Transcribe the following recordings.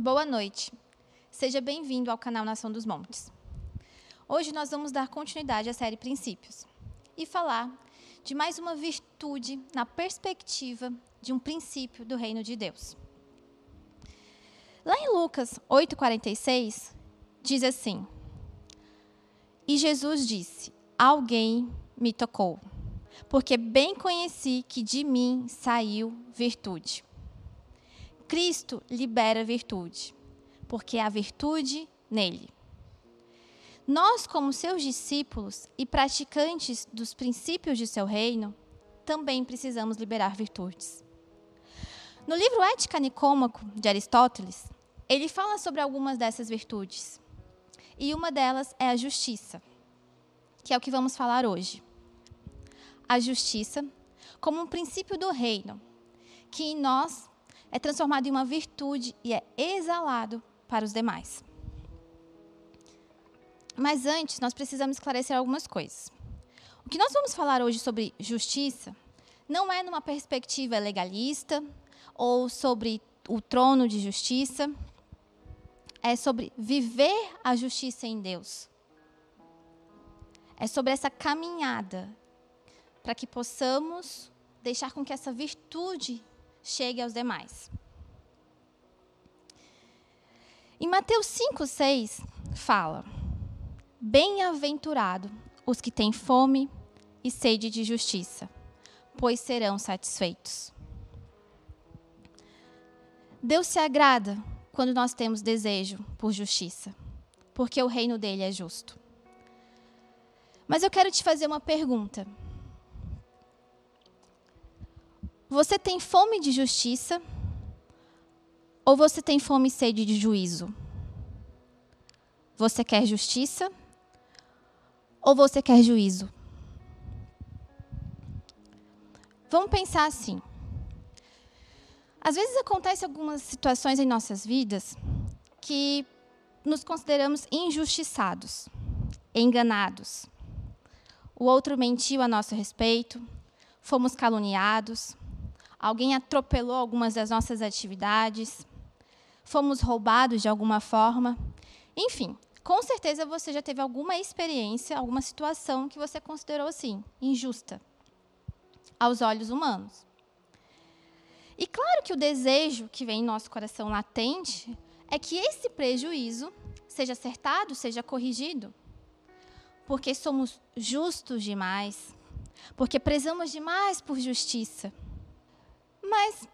Boa noite. Seja bem-vindo ao canal Nação dos Montes. Hoje nós vamos dar continuidade à série Princípios e falar de mais uma virtude na perspectiva de um princípio do reino de Deus. Lá em Lucas 8,46, diz assim: E Jesus disse: Alguém me tocou, porque bem conheci que de mim saiu virtude. Cristo libera virtude, porque há virtude nele. Nós, como seus discípulos e praticantes dos princípios de seu reino, também precisamos liberar virtudes. No livro Ética Nicômaco, de Aristóteles, ele fala sobre algumas dessas virtudes. E uma delas é a justiça, que é o que vamos falar hoje. A justiça como um princípio do reino, que em nós é transformado em uma virtude e é exalado para os demais. Mas antes, nós precisamos esclarecer algumas coisas. O que nós vamos falar hoje sobre justiça não é numa perspectiva legalista ou sobre o trono de justiça, é sobre viver a justiça em Deus. É sobre essa caminhada para que possamos deixar com que essa virtude chegue aos demais. Em Mateus 5, 6, fala: Bem-aventurado os que têm fome e sede de justiça, pois serão satisfeitos. Deus se agrada quando nós temos desejo por justiça, porque o reino dele é justo. Mas eu quero te fazer uma pergunta. Você tem fome de justiça ou você tem fome e sede de juízo? Você quer justiça ou você quer juízo? Vamos pensar assim. Às vezes acontecem algumas situações em nossas vidas que nos consideramos injustiçados, enganados. O outro mentiu a nosso respeito, fomos caluniados, alguém atropelou algumas das nossas atividades, fomos roubados de alguma forma. Enfim, com certeza você já teve alguma experiência, alguma situação que você considerou assim, injusta, aos olhos humanos. E claro que o desejo que vem em nosso coração latente é que esse prejuízo seja acertado, seja corrigido. Porque somos justos demais, porque prezamos demais por justiça. Mas,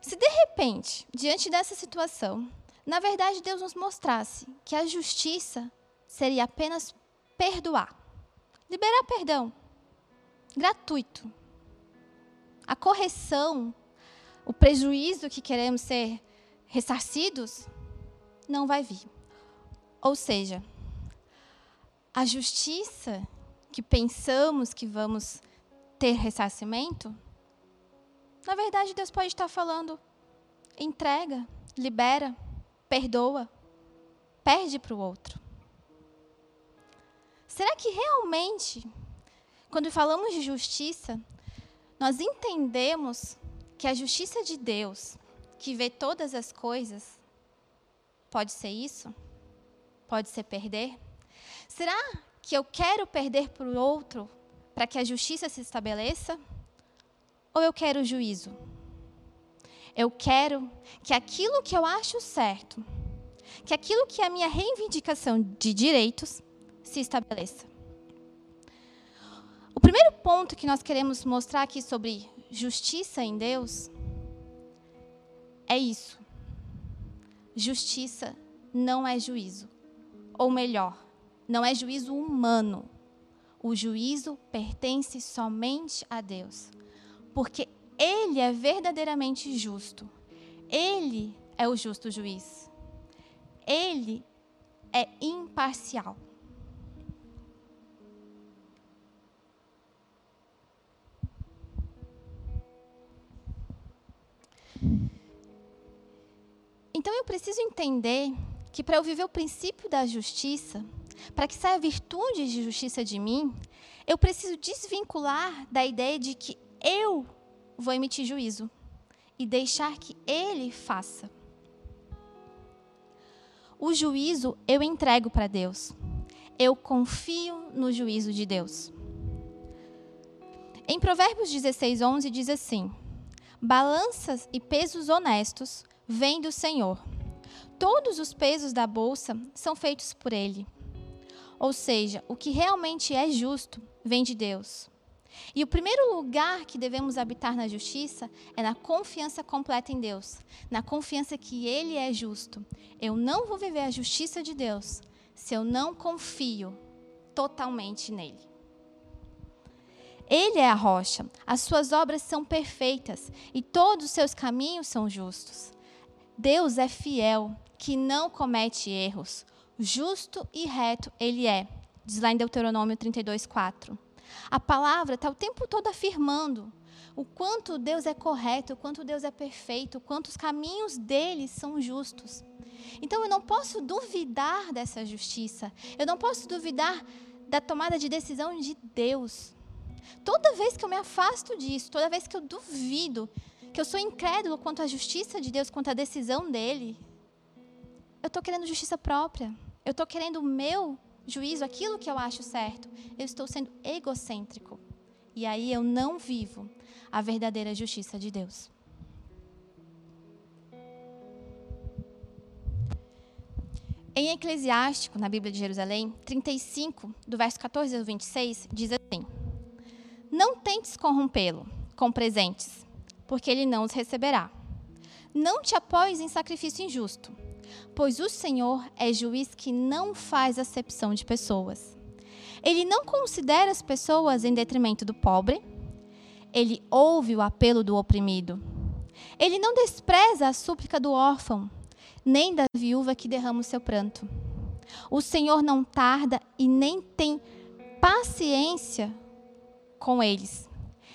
se de repente, diante dessa situação, na verdade Deus nos mostrasse que a justiça seria apenas perdoar, liberar perdão, gratuito. A correção, o prejuízo que queremos ser ressarcidos, não vai vir. Ou seja, a justiça que pensamos que vamos ter ressarcimento na verdade, Deus pode estar falando: entrega, libera, perdoa, perde para o outro. Será que realmente, quando falamos de justiça, nós entendemos que a justiça de Deus, que vê todas as coisas, pode ser isso? Pode ser perder? Será que eu quero perder para o outro para que a justiça se estabeleça? Ou eu quero juízo? Eu quero que aquilo que eu acho certo, que aquilo que é a minha reivindicação de direitos, se estabeleça. O primeiro ponto que nós queremos mostrar aqui sobre justiça em Deus é isso. Justiça não é juízo. Ou melhor, não é juízo humano. O juízo pertence somente a Deus porque Ele é verdadeiramente justo. Ele é o justo juiz. Ele é imparcial. Então eu preciso entender que para eu viver o princípio da justiça, para que saia virtude de justiça de mim, eu preciso desvincular da ideia de que eu vou emitir juízo e deixar que ele faça. o juízo eu entrego para Deus. Eu confio no juízo de Deus. Em Provérbios 16, 11 diz assim: Balanças e pesos honestos vêm do Senhor. Todos os pesos da bolsa são feitos por Ele. Ou seja, o que realmente é justo vem de Deus. E o primeiro lugar que devemos habitar na justiça é na confiança completa em Deus, na confiança que Ele é justo. Eu não vou viver a justiça de Deus se eu não confio totalmente nele. Ele é a rocha, as suas obras são perfeitas e todos os seus caminhos são justos. Deus é fiel, que não comete erros. Justo e reto ele é, diz lá em Deuteronômio 32, 4. A palavra está o tempo todo afirmando o quanto Deus é correto, o quanto Deus é perfeito, o quanto os caminhos dele são justos. Então eu não posso duvidar dessa justiça, eu não posso duvidar da tomada de decisão de Deus. Toda vez que eu me afasto disso, toda vez que eu duvido, que eu sou incrédulo quanto à justiça de Deus, quanto à decisão dele, eu estou querendo justiça própria. Eu estou querendo o meu juízo, aquilo que eu acho certo, eu estou sendo egocêntrico. E aí eu não vivo a verdadeira justiça de Deus. Em Eclesiástico, na Bíblia de Jerusalém, 35, do verso 14 ao 26, diz assim: Não tentes corrompê-lo com presentes, porque ele não os receberá. Não te apoies em sacrifício injusto pois o Senhor é juiz que não faz acepção de pessoas. Ele não considera as pessoas em detrimento do pobre, ele ouve o apelo do oprimido. Ele não despreza a súplica do órfão, nem da viúva que derrama o seu pranto. O Senhor não tarda e nem tem paciência com eles,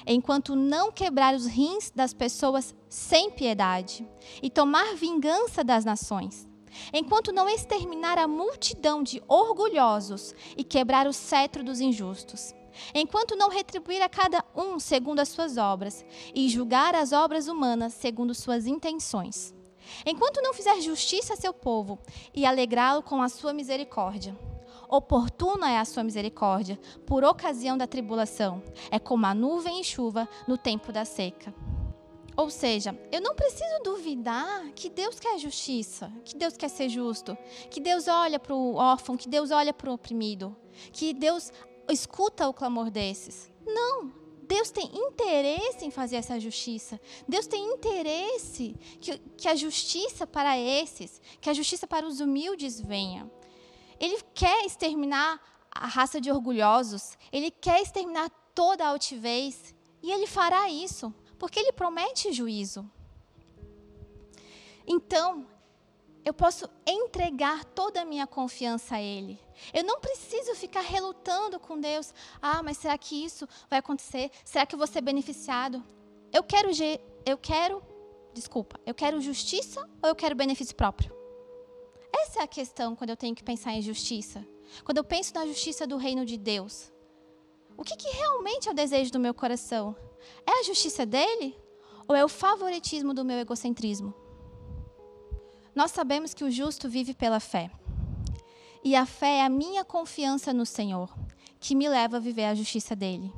enquanto não quebrar os rins das pessoas sem piedade e tomar vingança das nações. Enquanto não exterminar a multidão de orgulhosos e quebrar o cetro dos injustos, enquanto não retribuir a cada um segundo as suas obras e julgar as obras humanas segundo suas intenções, enquanto não fizer justiça a seu povo e alegrá-lo com a sua misericórdia. Oportuna é a sua misericórdia por ocasião da tribulação, é como a nuvem e chuva no tempo da seca. Ou seja, eu não preciso duvidar que Deus quer justiça, que Deus quer ser justo, que Deus olha para o órfão, que Deus olha para o oprimido, que Deus escuta o clamor desses. Não, Deus tem interesse em fazer essa justiça. Deus tem interesse que, que a justiça para esses, que a justiça para os humildes venha. Ele quer exterminar a raça de orgulhosos, ele quer exterminar toda a altivez, e ele fará isso porque ele promete juízo. Então, eu posso entregar toda a minha confiança a Ele. Eu não preciso ficar relutando com Deus. Ah, mas será que isso vai acontecer? Será que eu vou ser beneficiado? Eu quero, eu quero, desculpa, eu quero justiça ou eu quero benefício próprio? Essa é a questão quando eu tenho que pensar em justiça. Quando eu penso na justiça do reino de Deus. O que, que realmente é o desejo do meu coração? É a justiça dele? Ou é o favoritismo do meu egocentrismo? Nós sabemos que o justo vive pela fé. E a fé é a minha confiança no Senhor, que me leva a viver a justiça dele.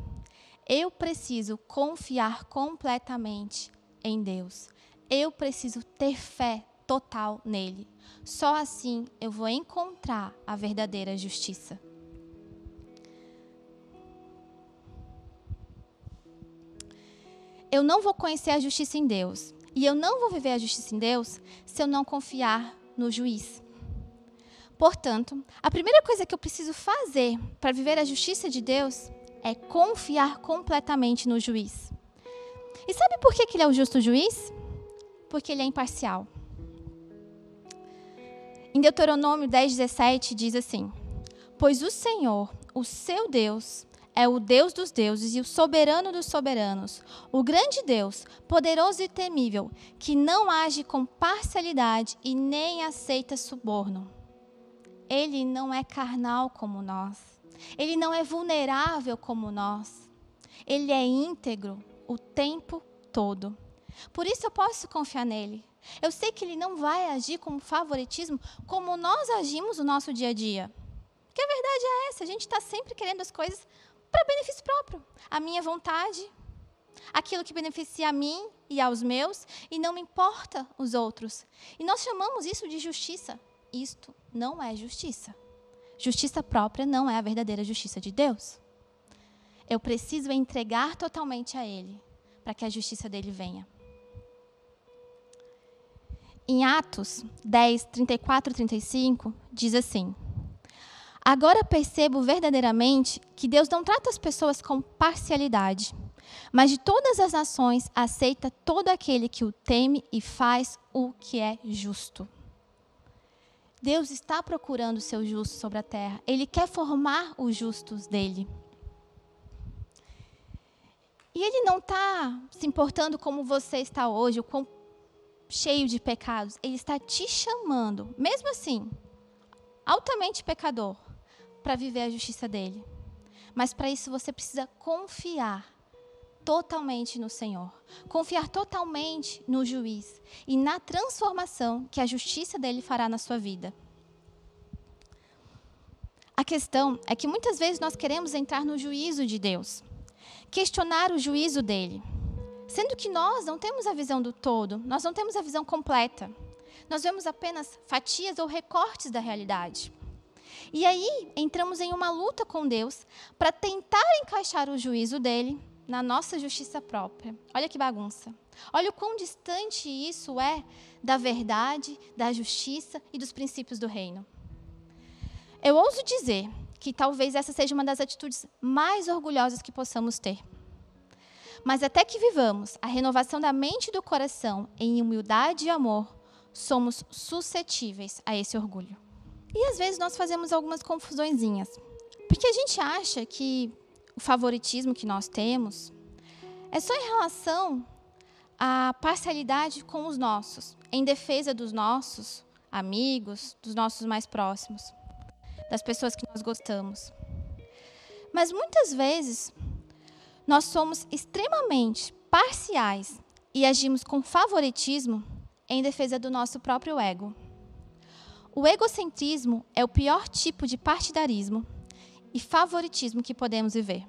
Eu preciso confiar completamente em Deus. Eu preciso ter fé total nele. Só assim eu vou encontrar a verdadeira justiça. eu não vou conhecer a justiça em Deus. E eu não vou viver a justiça em Deus se eu não confiar no juiz. Portanto, a primeira coisa que eu preciso fazer para viver a justiça de Deus é confiar completamente no juiz. E sabe por que ele é o justo juiz? Porque ele é imparcial. Em Deuteronômio 10, 17 diz assim: Pois o Senhor, o seu Deus, é o Deus dos deuses e o soberano dos soberanos, o grande Deus, poderoso e temível, que não age com parcialidade e nem aceita suborno. Ele não é carnal como nós. Ele não é vulnerável como nós. Ele é íntegro o tempo todo. Por isso eu posso confiar nele. Eu sei que ele não vai agir com favoritismo como nós agimos no nosso dia a dia. Porque a verdade é essa, a gente está sempre querendo as coisas para benefício próprio. A minha vontade, aquilo que beneficia a mim e aos meus, e não me importa os outros. E nós chamamos isso de justiça. Isto não é justiça. Justiça própria não é a verdadeira justiça de Deus. Eu preciso entregar totalmente a Ele para que a justiça dele venha. Em Atos 10, 34 e 35, diz assim: Agora percebo verdadeiramente que Deus não trata as pessoas com parcialidade, mas de todas as nações aceita todo aquele que o teme e faz o que é justo. Deus está procurando o seu justo sobre a terra. Ele quer formar os justos dele. E ele não está se importando como você está hoje, o quão cheio de pecados. Ele está te chamando, mesmo assim, altamente pecador, para viver a justiça dele. Mas para isso você precisa confiar totalmente no Senhor, confiar totalmente no juiz e na transformação que a justiça dele fará na sua vida. A questão é que muitas vezes nós queremos entrar no juízo de Deus, questionar o juízo dele, sendo que nós não temos a visão do todo, nós não temos a visão completa. Nós vemos apenas fatias ou recortes da realidade. E aí entramos em uma luta com Deus para tentar encaixar o juízo dele na nossa justiça própria. Olha que bagunça. Olha o quão distante isso é da verdade, da justiça e dos princípios do reino. Eu ouso dizer que talvez essa seja uma das atitudes mais orgulhosas que possamos ter. Mas até que vivamos a renovação da mente e do coração em humildade e amor, somos suscetíveis a esse orgulho. E às vezes nós fazemos algumas confusõezinhas. Porque a gente acha que o favoritismo que nós temos é só em relação à parcialidade com os nossos, em defesa dos nossos amigos, dos nossos mais próximos, das pessoas que nós gostamos. Mas muitas vezes nós somos extremamente parciais e agimos com favoritismo em defesa do nosso próprio ego. O egocentrismo é o pior tipo de partidarismo e favoritismo que podemos viver.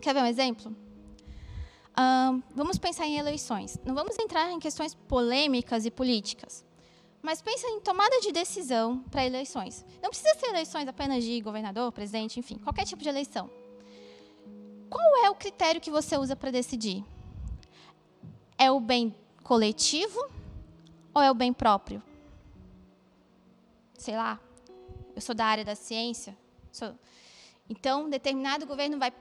Quer ver um exemplo? Uh, vamos pensar em eleições. Não vamos entrar em questões polêmicas e políticas, mas pensa em tomada de decisão para eleições. Não precisa ser eleições apenas de governador, presidente, enfim, qualquer tipo de eleição. Qual é o critério que você usa para decidir? É o bem coletivo ou é o bem próprio? sei lá, eu sou da área da ciência, sou, então determinado governo vai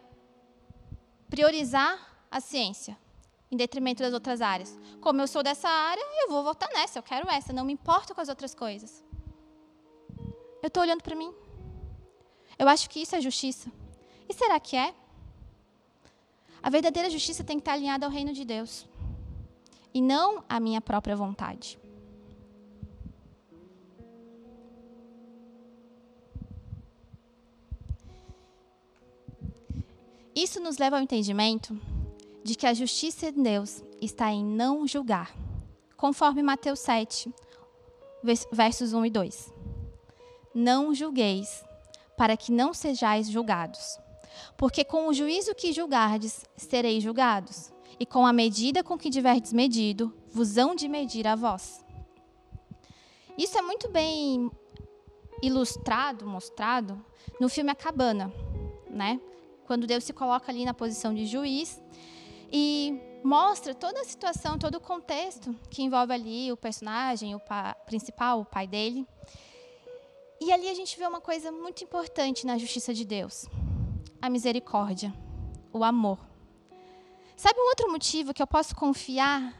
priorizar a ciência em detrimento das outras áreas. Como eu sou dessa área, eu vou votar nessa, eu quero essa, não me importo com as outras coisas. Eu estou olhando para mim. Eu acho que isso é justiça. E será que é? A verdadeira justiça tem que estar alinhada ao reino de Deus e não à minha própria vontade. Isso nos leva ao entendimento de que a justiça de Deus está em não julgar, conforme Mateus 7, versos 1 e 2. Não julgueis, para que não sejais julgados. Porque com o juízo que julgardes, sereis julgados, e com a medida com que tiverdes medido, vos hão de medir a vós. Isso é muito bem ilustrado, mostrado, no filme A Cabana, né? quando Deus se coloca ali na posição de juiz e mostra toda a situação, todo o contexto que envolve ali o personagem, o principal, o pai dele. E ali a gente vê uma coisa muito importante na justiça de Deus: a misericórdia, o amor. Sabe um outro motivo que eu posso confiar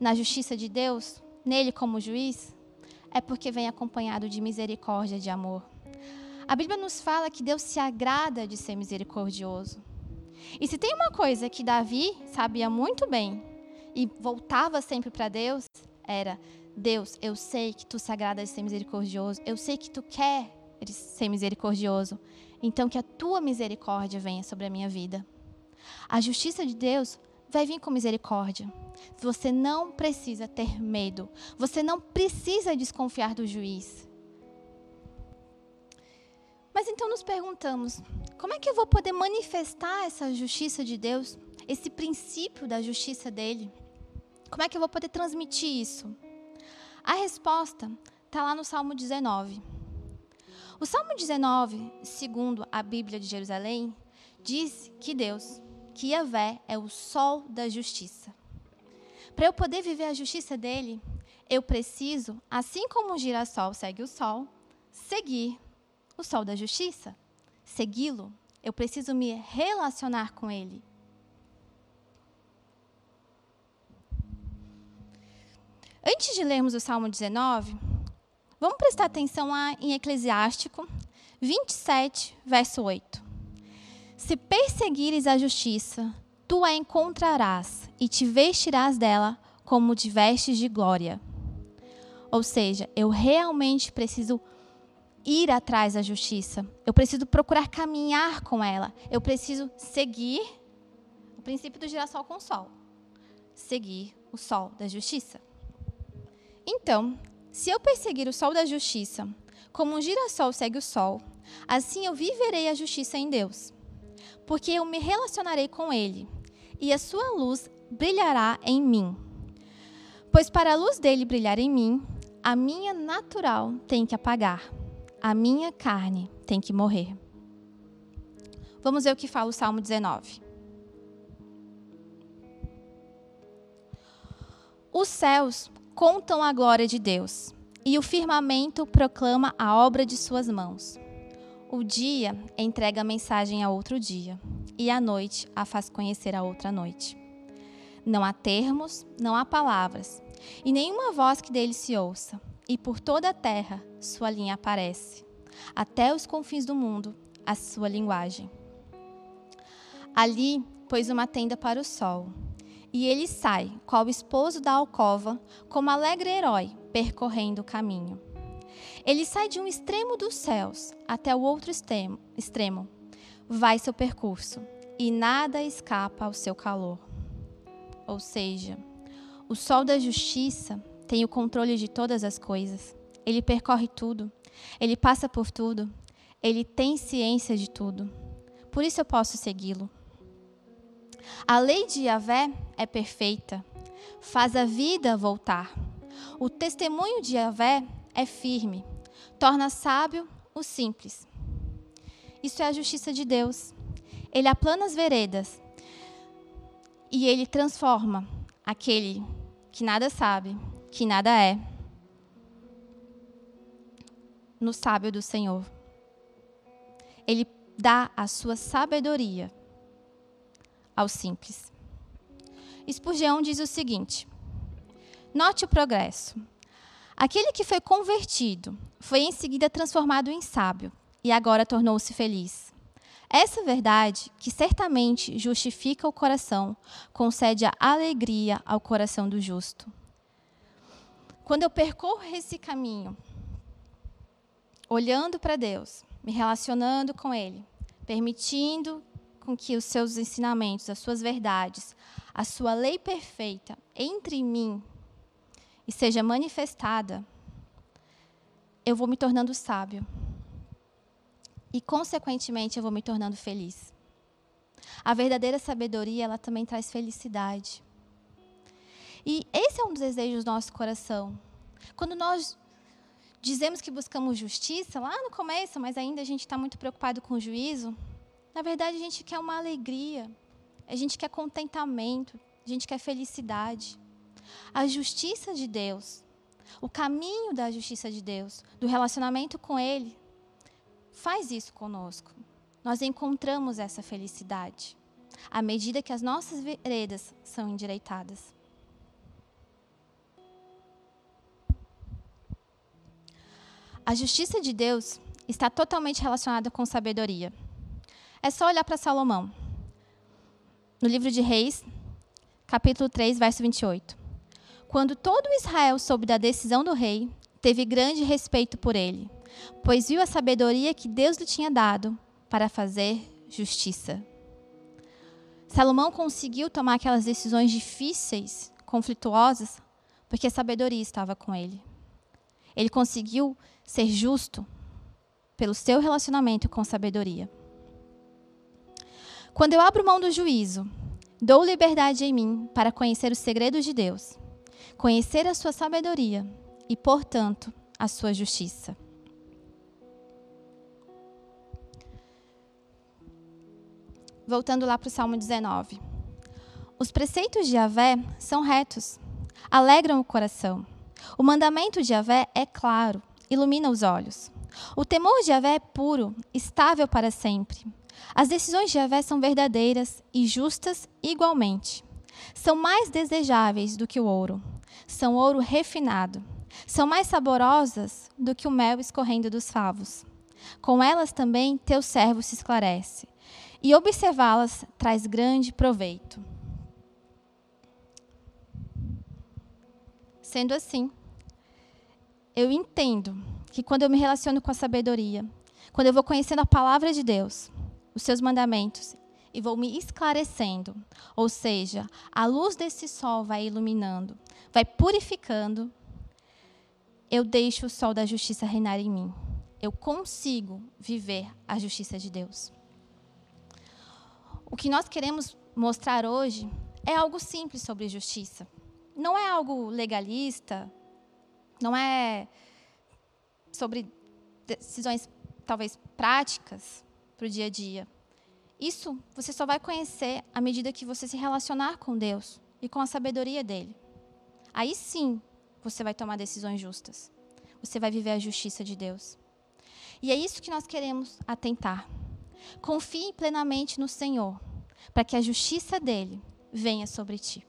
na justiça de Deus, nele como juiz? É porque vem acompanhado de misericórdia, de amor. A Bíblia nos fala que Deus se agrada de ser misericordioso. E se tem uma coisa que Davi sabia muito bem e voltava sempre para Deus, era: Deus, eu sei que tu se agrada de ser misericordioso, eu sei que tu quer ser misericordioso, então que a tua misericórdia venha sobre a minha vida. A justiça de Deus vai vir com misericórdia. Você não precisa ter medo. Você não precisa desconfiar do juiz. Mas então nos perguntamos: como é que eu vou poder manifestar essa justiça de Deus, esse princípio da justiça dele? Como é que eu vou poder transmitir isso? A resposta está lá no Salmo 19. O Salmo 19, segundo a Bíblia de Jerusalém, diz que Deus, que Yahvé é o sol da justiça. Para eu poder viver a justiça dele, eu preciso, assim como o girassol segue o sol, seguir o sol da justiça, segui-lo. Eu preciso me relacionar com ele. Antes de lermos o Salmo 19, vamos prestar atenção lá em Eclesiástico 27, verso 8. Se perseguires a justiça, tu a encontrarás e te vestirás dela como de vestes de glória. Ou seja, eu realmente preciso ir atrás da justiça. Eu preciso procurar caminhar com ela. Eu preciso seguir o princípio do girassol com o sol. Seguir o sol da justiça. Então, se eu perseguir o sol da justiça, como um girassol segue o sol, assim eu viverei a justiça em Deus. Porque eu me relacionarei com Ele, e a sua luz brilhará em mim. Pois para a luz dele brilhar em mim, a minha natural tem que apagar, a minha carne tem que morrer. Vamos ver o que fala o Salmo 19. Os céus contam a glória de Deus, e o firmamento proclama a obra de suas mãos. O dia entrega a mensagem a outro dia, e a noite a faz conhecer a outra noite. Não há termos, não há palavras, e nenhuma voz que dele se ouça, e por toda a terra sua linha aparece, até os confins do mundo a sua linguagem. Ali pôs uma tenda para o sol e ele sai, qual esposo da alcova, como alegre herói, percorrendo o caminho. Ele sai de um extremo dos céus até o outro extremo, extremo. Vai seu percurso, e nada escapa ao seu calor. Ou seja, o sol da justiça tem o controle de todas as coisas. Ele percorre tudo, ele passa por tudo, ele tem ciência de tudo. Por isso eu posso segui-lo. A lei de Yahvé é perfeita, faz a vida voltar. O testemunho de Yahvé é firme, torna sábio o simples. Isso é a justiça de Deus. Ele aplana as veredas e ele transforma aquele que nada sabe, que nada é, no sábio do Senhor. Ele dá a sua sabedoria ao simples. Spurgeon diz o seguinte: Note o progresso. Aquele que foi convertido foi em seguida transformado em sábio e agora tornou-se feliz. Essa verdade, que certamente justifica o coração, concede a alegria ao coração do justo. Quando eu percorro esse caminho, olhando para Deus, me relacionando com Ele, permitindo com que os seus ensinamentos, as suas verdades, a sua lei perfeita entre em mim e seja manifestada, eu vou me tornando sábio. E, consequentemente, eu vou me tornando feliz. A verdadeira sabedoria, ela também traz felicidade. E esse é um dos desejos do nosso coração. Quando nós dizemos que buscamos justiça, lá no começo, mas ainda a gente está muito preocupado com o juízo, na verdade, a gente quer uma alegria, a gente quer contentamento, a gente quer felicidade. A justiça de Deus, o caminho da justiça de Deus, do relacionamento com Ele, faz isso conosco. Nós encontramos essa felicidade à medida que as nossas veredas são endireitadas. A justiça de Deus está totalmente relacionada com sabedoria. É só olhar para Salomão. No livro de Reis, capítulo 3, verso 28. Quando todo Israel soube da decisão do rei, teve grande respeito por ele, pois viu a sabedoria que Deus lhe tinha dado para fazer justiça. Salomão conseguiu tomar aquelas decisões difíceis, conflituosas, porque a sabedoria estava com ele. Ele conseguiu ser justo pelo seu relacionamento com sabedoria. Quando eu abro mão do juízo, dou liberdade em mim para conhecer os segredos de Deus, conhecer a sua sabedoria e, portanto, a sua justiça. Voltando lá para o Salmo 19. Os preceitos de Yahvé são retos, alegram o coração. O mandamento de Yahvé é claro, ilumina os olhos. O temor de Yahvé é puro, estável para sempre. As decisões de Yahvé são verdadeiras e justas igualmente. São mais desejáveis do que o ouro. São ouro refinado. São mais saborosas do que o mel escorrendo dos favos. Com elas também teu servo se esclarece. E observá-las traz grande proveito. Sendo assim, eu entendo que quando eu me relaciono com a sabedoria, quando eu vou conhecendo a palavra de Deus, os seus mandamentos, e vou me esclarecendo, ou seja, a luz desse sol vai iluminando, vai purificando, eu deixo o sol da justiça reinar em mim. Eu consigo viver a justiça de Deus. O que nós queremos mostrar hoje é algo simples sobre justiça não é algo legalista, não é sobre decisões talvez práticas para o dia a dia. Isso você só vai conhecer à medida que você se relacionar com Deus e com a sabedoria dele. Aí sim você vai tomar decisões justas. Você vai viver a justiça de Deus. E é isso que nós queremos atentar. Confie plenamente no Senhor, para que a justiça dele venha sobre ti.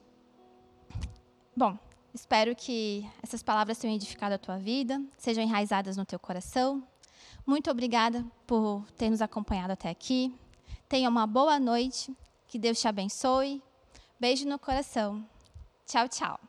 Bom, espero que essas palavras tenham edificado a tua vida, sejam enraizadas no teu coração. Muito obrigada por ter nos acompanhado até aqui. Tenha uma boa noite, que Deus te abençoe. Beijo no coração. Tchau, tchau.